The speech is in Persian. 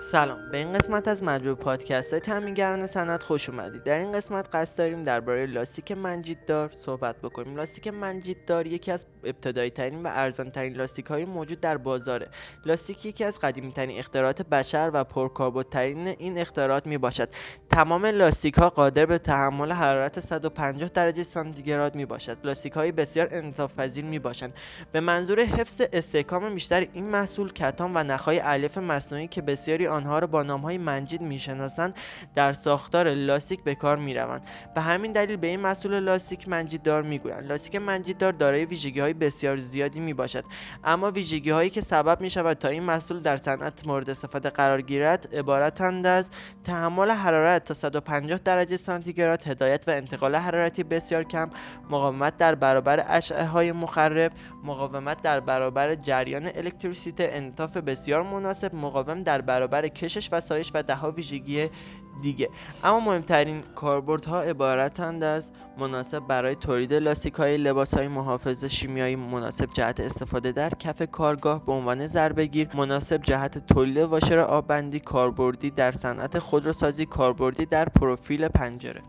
سلام. به این قسمت از مجموع پادکست تامینگران صنعت خوش اومدید. در این قسمت قصد داریم درباره لاستیک منجیددار صحبت بکنیم. لاستیک منجیددار یکی از ابتدایی ترین و ارزان ترین لاستیک های موجود در بازاره. لاستیک یکی از قدیمی ترین اختراعات بشر و ترین این اختراعات می باشد تمام لاستیک ها قادر به تحمل حرارت 150 درجه سانتیگراد می باشد لاستیک های بسیار انعطاف پذیر می باشند به منظور حفظ استحکام بیشتر این محصول کتان و نخهای الف مصنوعی که بسیاری آنها را با نامهای منجید می‌شناسند در ساختار لاستیک به کار می‌روند. به همین دلیل به این محصول لاستیک منجیددار می‌گویند. لاستیک منجیددار دارای ویژگی های بسیار زیادی می باشد اما ویژگی هایی که سبب می شود تا این محصول در صنعت مورد استفاده قرار گیرد عبارتند از تحمل حرارت تا 150 درجه سانتیگراد هدایت و انتقال حرارتی بسیار کم مقاومت در برابر اشعه های مخرب مقاومت در برابر جریان الکتریسیته انطاف بسیار مناسب مقاوم در برابر کشش و سایش و دهها ویژگی دیگه. اما مهمترین کاربردها عبارتند از مناسب برای تولید لاستیک های لباس های محافظ شیمیایی مناسب جهت استفاده در کف کارگاه به عنوان ضربه مناسب جهت تولید واشر آببندی کاربردی در صنعت خودروسازی کاربردی در پروفیل پنجره.